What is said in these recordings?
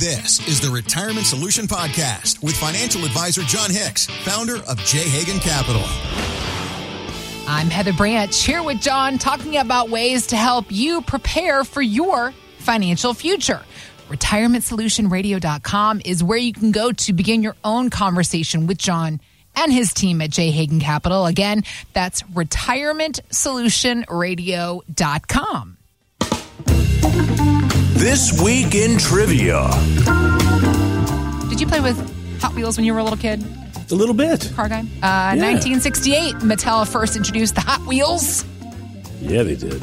This is the Retirement Solution Podcast with financial advisor Jon Hicks, founder of J. Hagan Capital. I'm Heather Branch here with Jon talking about ways to help you prepare for your financial future. RetirementSolutionRadio.com is where you can go to begin your own conversation with Jon and his team at J. Hagan Capital. Again, that's RetirementSolutionRadio.com. This week in trivia. Did you play with Hot Wheels when you were a little kid? A little bit. Car guy? Uh, 1968, Mattel first introduced the Hot Wheels. Yeah, they did.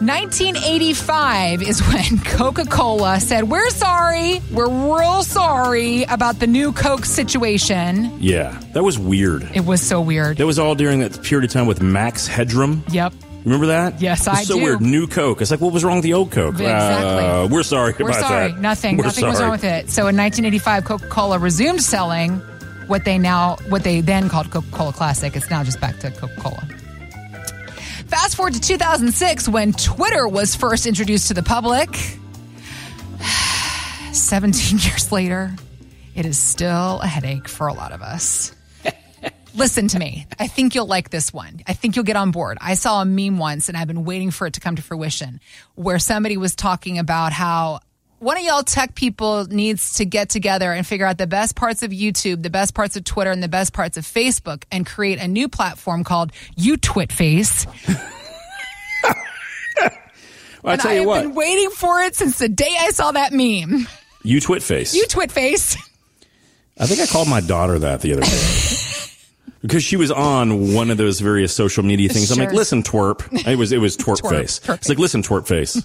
1985 is when Coca Cola said, We're sorry. We're real sorry about the new Coke situation. Yeah, that was weird. It was so weird. That was all during that period of time with Max Headroom. Yep. Remember that? Yes, I so do. weird. New Coke. It's like, what was wrong with the old Coke? Exactly. Uh, we're sorry We're sorry. that. Nothing. We're nothing was wrong with it. So in 1985, Coca Cola resumed selling what they now, what they then called Coca Cola Classic. It's now just back to Coca Cola. Fast forward to 2006 when Twitter was first introduced to the public. 17 years later, it is still a headache for a lot of us. Listen to me. I think you'll like this one. I think you'll get on board. I saw a meme once and I've been waiting for it to come to fruition where somebody was talking about how one of y'all tech people needs to get together and figure out the best parts of YouTube, the best parts of Twitter, and the best parts of Facebook and create a new platform called UTwitface. Well, I and tell I you have what, been waiting for it since the day I saw that meme. you twit face. UTwitface. I think I called my daughter that the other day. Because she was on one of those various social media things. I'm like, listen, twerp. It was, it was twerp, Twerp. face. Perfect. It's like, listen, twerp face.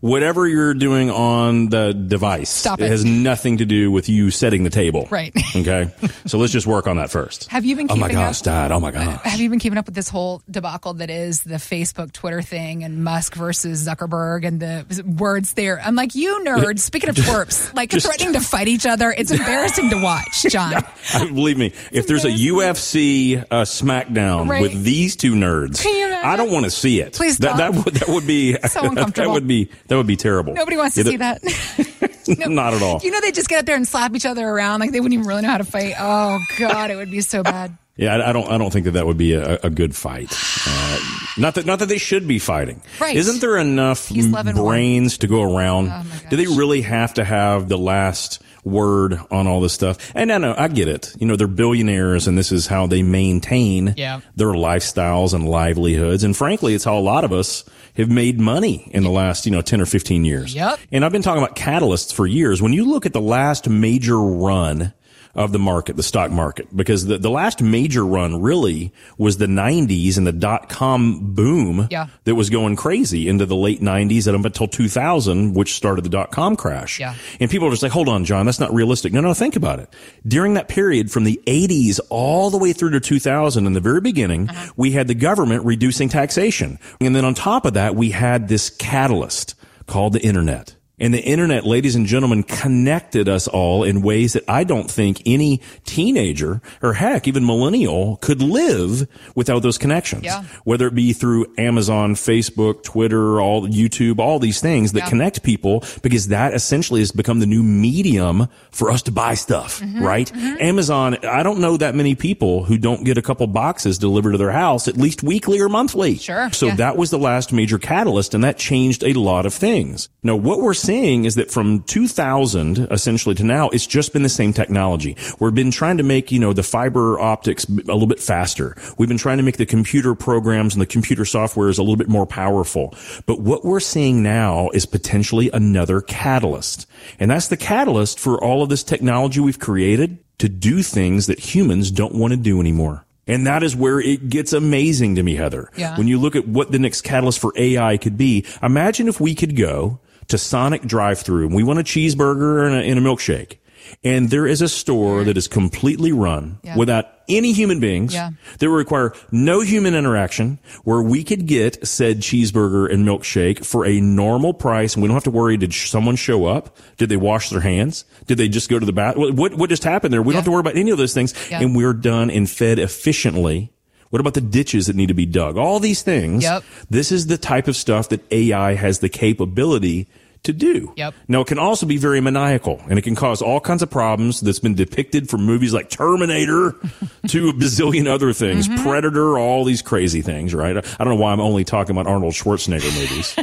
Whatever you're doing on the device, Stop it it. has nothing to do with you setting the table. Right. Okay. So let's just work on that first. Have you been Oh my keeping up- gosh, Dad. Oh my uh, gosh. Have you been keeping up with this whole debacle that is the Facebook Twitter thing and Musk versus Zuckerberg and the words there? I'm like, you nerds, speaking of twerps, like Just- threatening to fight each other. It's embarrassing to watch, Jon. Believe me, if there's a UFC uh, SmackDown Right. with these two nerds? I don't want to see it. Please that, that stop. would that would be So uncomfortable. that would be that would be terrible. Nobody wants to Yeah, see that. Not at all. You know, they just get up there and slap each other around like they wouldn't even really know how to fight. Oh, God, it would be so bad. Yeah, I, I don't. I don't think that that would be a, a good fight. Uh, not that. Not that they should be fighting. Right. Isn't there enough Peace, love, and war. brains to go around? Oh, my Do they really have to have the last word on all this stuff? And I know I get it. You know, they're billionaires, and this is how they maintain Yeah. their lifestyles and livelihoods. And frankly, it's how a lot of us have made money in the last, you know, 10 or 15 years. Yep. And I've been talking about catalysts for years. When you look at the last major run of the market, the stock market, because the, the last major run really was the 90s and the dot com boom Yeah. that was going crazy into the late 90s and up until 2000, which started the dot com crash. Yeah. And people are just like, hold on, Jon, that's not realistic. No, no, think about it. During that period from the 80s all the way through to 2000, in the very beginning, Uh-huh. we had the government reducing taxation. And then on top of that, we had this catalyst called the internet. And the internet, ladies and gentlemen, connected us all in ways that I don't think any teenager or heck, even millennial could live without those connections. Yeah. Whether it be through Amazon, Facebook, Twitter, all YouTube, all these things that Yeah. connect people because that essentially has become the new medium for us to buy stuff, Mm-hmm. right? Amazon, I don't know that many people who don't get a couple boxes delivered to their house at least weekly or monthly. Sure, So yeah. that was the last major catalyst and that changed a lot of things. Now, what we're seeing is that from 2000 essentially to now, it's just been the same technology. We've been trying to make, you know, the fiber optics a little bit faster. We've been trying to make the computer programs and the computer softwares a little bit more powerful. But what we're seeing now is potentially another catalyst. And that's the catalyst for all of this technology we've created to do things that humans don't want to do anymore. And that is where it gets amazing to me, Heather. Yeah. When you look at what the next catalyst for AI could be, imagine if we could go to Sonic drive through and we want a cheeseburger and a, and a milkshake. And there is a store that is completely run Yeah. without any human beings Yeah. that will require no human interaction where we could get said cheeseburger and milkshake for a normal price and we don't have to worry did someone show up did they wash their hands did they just go to the bath what, what what just happened there we don't have to worry about any of those things Yeah. and we're done and fed efficiently what about the ditches that need to be dug all these things Yep. this is the type of stuff that AI has the capability to do. Yep. Now it can also be very maniacal and it can cause all kinds of problems that's been depicted from movies like Terminator to a bazillion other things, Mm-hmm. Predator, all these crazy things, right? I don't know why I'm only talking about Arnold Schwarzenegger movies.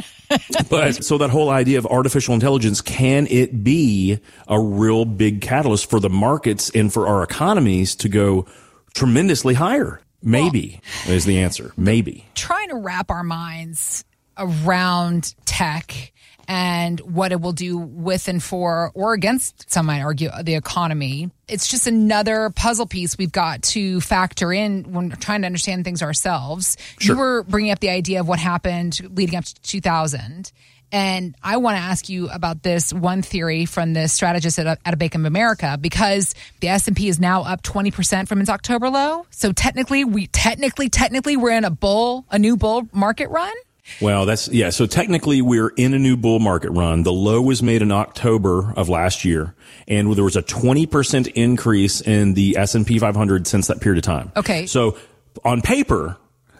but so that whole idea of artificial intelligence, can it be a real big catalyst for the markets and for our economies to go tremendously higher? Maybe is the answer. Maybe. trying to wrap our minds around tech and what it will do with and for or against some might argue the economy it's just another puzzle piece we've got to factor in when we're trying to understand things ourselves you were bringing up the idea of what happened leading up to 2000 and I want to ask you about this one theory from the strategist at, at a Bank of America because the S&P is now up 20% from its October low. So technically we technically technically we're in a bull, a new bull market run. Well, that's yeah. So technically, we're in a new bull market run. The low was made in October of last year, and there was a twenty percent increase in the S and P 500 since that period of time. Okay. So on paper,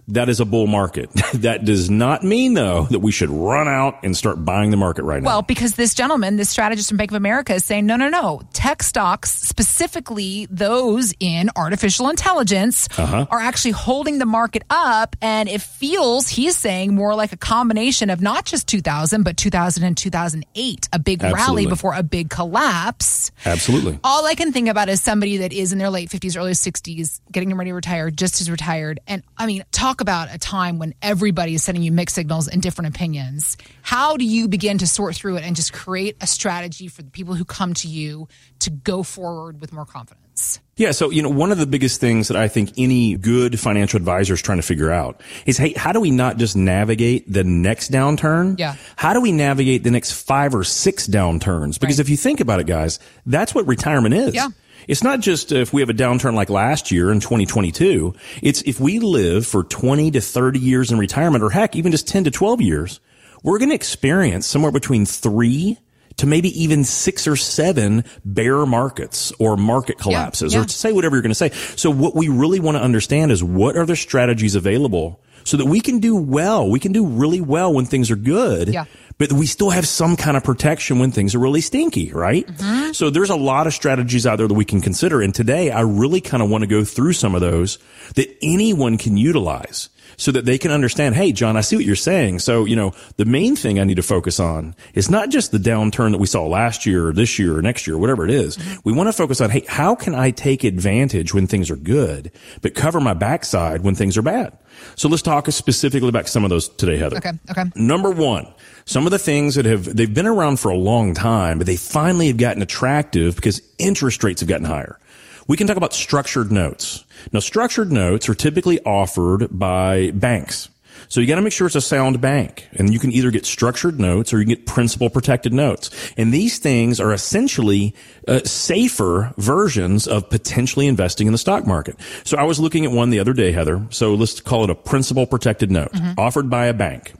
that is a bull market. that does not mean though that we should run out and start buying the market right now. Well, because this gentleman, this strategist from Bank of America is saying, no, no, no. Tech stocks, specifically those in artificial intelligence, Uh-huh. are actually holding the market up. And it feels, he's saying, more like a combination of not just 2000, but 2000 and 2008, a big rally before a big collapse. Absolutely. All I can think about is somebody that is in their late 50s, early 60s, getting ready to retire, just as retired. And I mean, talk about a time when everybody is sending you mixed signals and different opinions. How do you begin to sort through it and just create a strategy for the people who come to you to go forward with more confidence? Yeah. So, you know, one of the biggest things that I think any good financial advisor is trying to figure out is, hey, how do we not just navigate the next downturn? Yeah. How do we navigate the next five or six downturns? Because Right. if you think about it, guys, that's what retirement is. Yeah. It's not just if we have a downturn like last year in 2022. It's if we live for 20 to 30 years in retirement or heck, even just 10 to 12 years, we're going to experience somewhere between three to maybe even six or seven bear markets or market collapses yeah. or say whatever you're going to say. So what we really want to understand is what are the strategies available so that we can do well. We can do really well when things are good. Yeah. But we still have some kind of protection when things are really stinky, right? Mm-hmm. So there's a lot of strategies out there that we can consider. And today I really kind of want to go through some of those that anyone can utilize so that they can understand, hey, Jon, I see what you're saying. So, you know, the main thing I need to focus on is not just the downturn that we saw last year or this year or next year, whatever it is. We want to focus on, hey, how can I take advantage when things are good, but cover my backside when things are bad? So let's talk specifically about some of those today, Heather. Okay. Okay. Number one, some of the things that have, they've been around for a long time, but they finally have gotten attractive because interest rates have gotten higher. We can talk about structured notes. Now, structured notes are typically offered by banks. So you got to make sure it's a sound bank and you can either get structured notes or you can get principal protected notes. And these things are essentially uh, safer versions of potentially investing in the stock market. So I was looking at one the other day, Heather. So let's call it a principal protected note offered by a bank.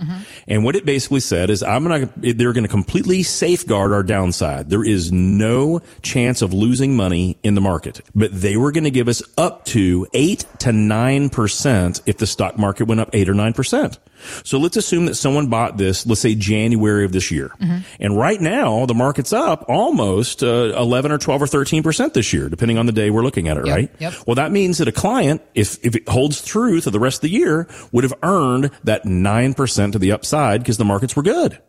And what it basically said is I'm going to, they're going to completely safeguard our downside. There is no chance of losing money in the market, but they were going to give us up to eight to nine percent if the stock market went up eight or nine percent. So let's assume that someone bought this, let's say January of this year. And right now the market's up almost uh, 11 or 12 or 13% this year, depending on the day we're looking at it, Yep, right? yep. Well, that means that a client, if, if it holds true to the rest of the year, would have earned that 9% to the upside because the markets were good.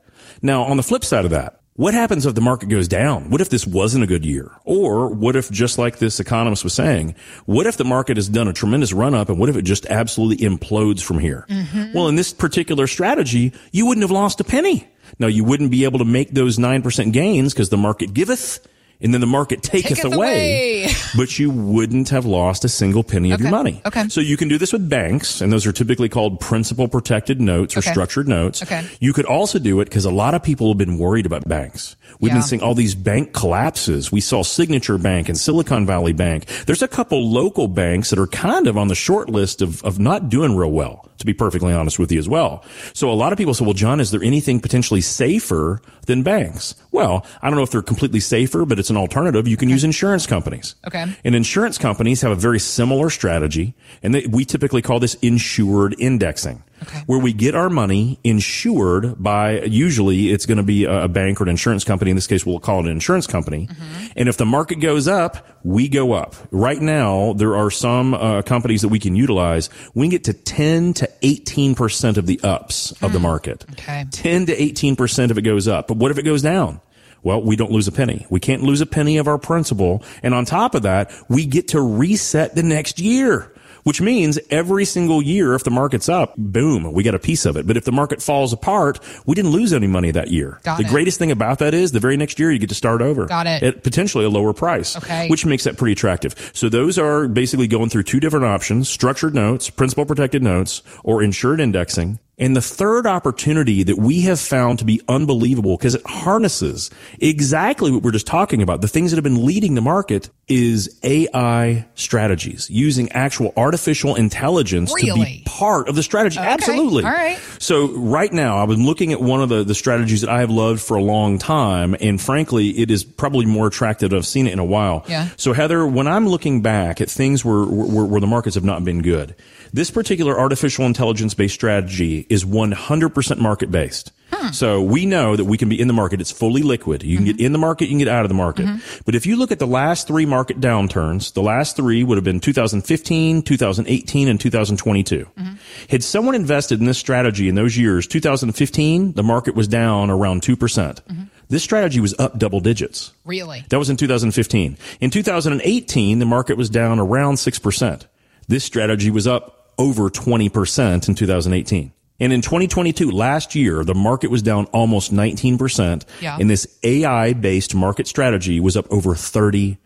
Now, on the flip side of that, what happens if the market goes down? What if this wasn't a good year? Or what if, just like this economist was saying, what if the market has done a tremendous run up and what if it just absolutely implodes from here? Mm-hmm. Well, in this particular strategy, you wouldn't have lost a penny. Now, you wouldn't be able to make those 9% gains because the market giveth and then the market taketh, Taketh away. away. but you wouldn't have lost a single penny of your money. Okay. So you can do this with banks, and those are typically called principal protected notes or Okay. structured notes. Okay. You could also do it because a lot of people have been worried about banks. We've Yeah. been seeing all these bank collapses. We saw Signature Bank and Silicon Valley Bank. There's a couple local banks that are kind of on the short list of, of not doing real well, to be perfectly honest with you as well. So a lot of people say, well, Jon, is there anything potentially safer than banks? Well, I don't know if they're completely safer, but it's an alternative. You can use insurance companies. Okay. And insurance companies have a very similar strategy, and they, we typically call this insured indexing. Okay. where we get our money insured by usually it's going to be a bank or an insurance company. In this case, we'll call it an insurance company. Mm-hmm. And if the market goes up, we go up. Right now, there are some uh, companies that we can utilize. We can get to 10 to 18% of the ups of the market. Hmm. Okay. 10 to 18% of it goes up. But what if it goes down? Well, we don't lose a penny. We can't lose a penny of our principal. And on top of that, we get to reset the next year. Which means every single year, if the market's up, boom, we get a piece of it. But if the market falls apart, we didn't lose any money that year. Got the it. greatest thing about that is the very next year you get to start over. Got it. At potentially a lower price. Okay. Which makes that pretty attractive. So those are basically going through two different options, structured notes, principal protected notes, or insured indexing. And the third opportunity that we have found to be unbelievable because it harnesses exactly what we're just talking about. The things that have been leading the market is AI strategies using actual artificial intelligence to be part of the strategy. Okay. Absolutely. All right. So right now, I've been looking at one of the, the strategies that I have loved for a long time. And frankly, it is probably more attractive. I've seen it in a while. Yeah. So Heather, when I'm looking back at things where, where, where the markets have not been good, this particular artificial intelligence based strategy is 100% market based. So we know that we can be in the market. It's fully liquid. You can get mm-hmm. in the market. You can get out of the market. Mm-hmm. But if you look at the last three market downturns, the last three would have been 2015, 2018, and 2022. Mm-hmm. Had someone invested in this strategy in those years, 2015, the market was down around 2%. This strategy was up double digits. Really? That was in 2015. In 2018, the market was down around 6%. This strategy was up over 20% in 2018. And in 2022, last year, the market was down almost 19%. Yeah. And this AI based market strategy was up over 30%.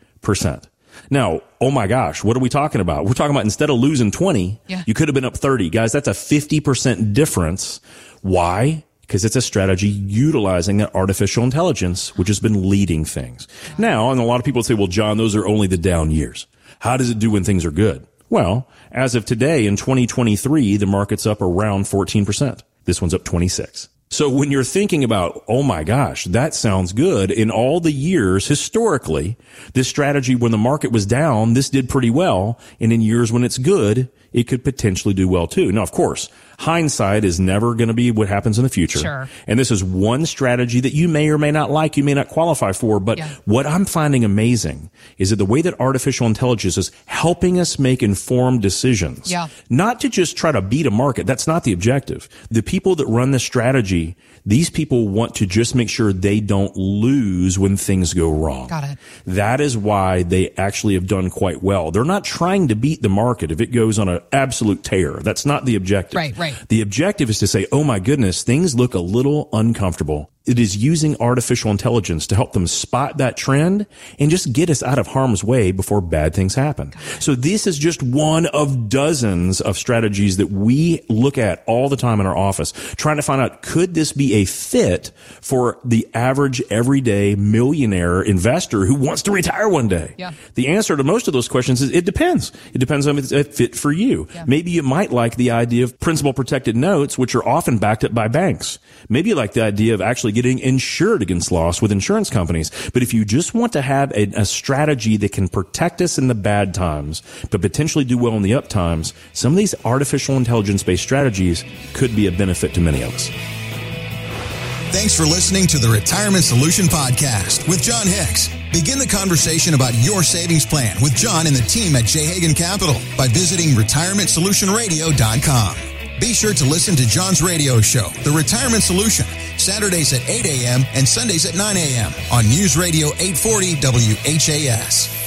Now, oh my gosh, what are we talking about? We're talking about instead of losing 20, Yeah. you could have been up 30. Guys, that's a 50% difference. Why? Because it's a strategy utilizing that artificial intelligence, which has been leading things. Now, and a lot of people say, well, Jon, those are only the down years. How does it do when things are good? Well, as of today in 2023, the market's up around 14%. This one's up 26. So when you're thinking about, oh my gosh, that sounds good. In all the years historically, this strategy when the market was down, this did pretty well. And in years when it's good, it could potentially do well too. Now, of course, hindsight is never going to be what happens in the future. Sure. And this is one strategy that you may or may not like, you may not qualify for. But Yeah. what I'm finding amazing is that the way that artificial intelligence is helping us make informed decisions. Yeah. Not to just try to beat a market. That's not the objective. The people that run this strategy, these people want to just make sure they don't lose when things go wrong. Got it. That is why they actually have done quite well. They're not trying to beat the market if it goes on an absolute tear. That's not the objective. Right, right. The objective is to say, oh my goodness, things look a little uncomfortable. It is using artificial intelligence to help them spot that trend and just get us out of harm's way before bad things happen. So this is just one of dozens of strategies that we look at all the time in our office, trying to find out, could this be a fit for the average everyday millionaire investor who wants to retire one day? Yeah. The answer to most of those questions is it depends. It depends on if it's a fit for you. Yeah. Maybe you might like the idea of principal protected notes, which are often backed up by banks. Maybe you like the idea of actually getting insured against loss with insurance companies. But if you just want to have a, a strategy that can protect us in the bad times, but potentially do well in the up times, some of these artificial intelligence based strategies could be a benefit to many of us. Thanks for listening to the Retirement Solution Podcast with Jon Hicks. Begin the conversation about your savings plan with Jon and the team at J. Hagan Capital by visiting retirementsolutionradio.com. Be sure to listen to Jon's radio show, The Retirement Solution, Saturdays at 8 a.m. and Sundays at 9 a.m. on News Radio 840 WHAS.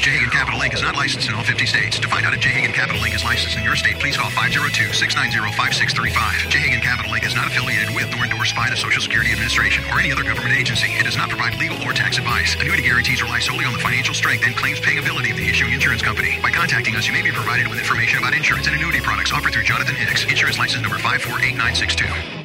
J. Capital Inc. is not licensed in all 50 states. To find out if J. Capital Inc. is licensed in your state, please call 502-690-5635. J. Capital Inc. is not affiliated with nor endorsed by the Social Security Administration or any other government agency. It does not provide legal or tax advice. Annuity guarantees rely solely on the financial strength and claims paying ability of the issuing insurance company. By contacting us, you may be provided with information about insurance and annuity products offered through Jonathan Hicks, insurance license number 548962.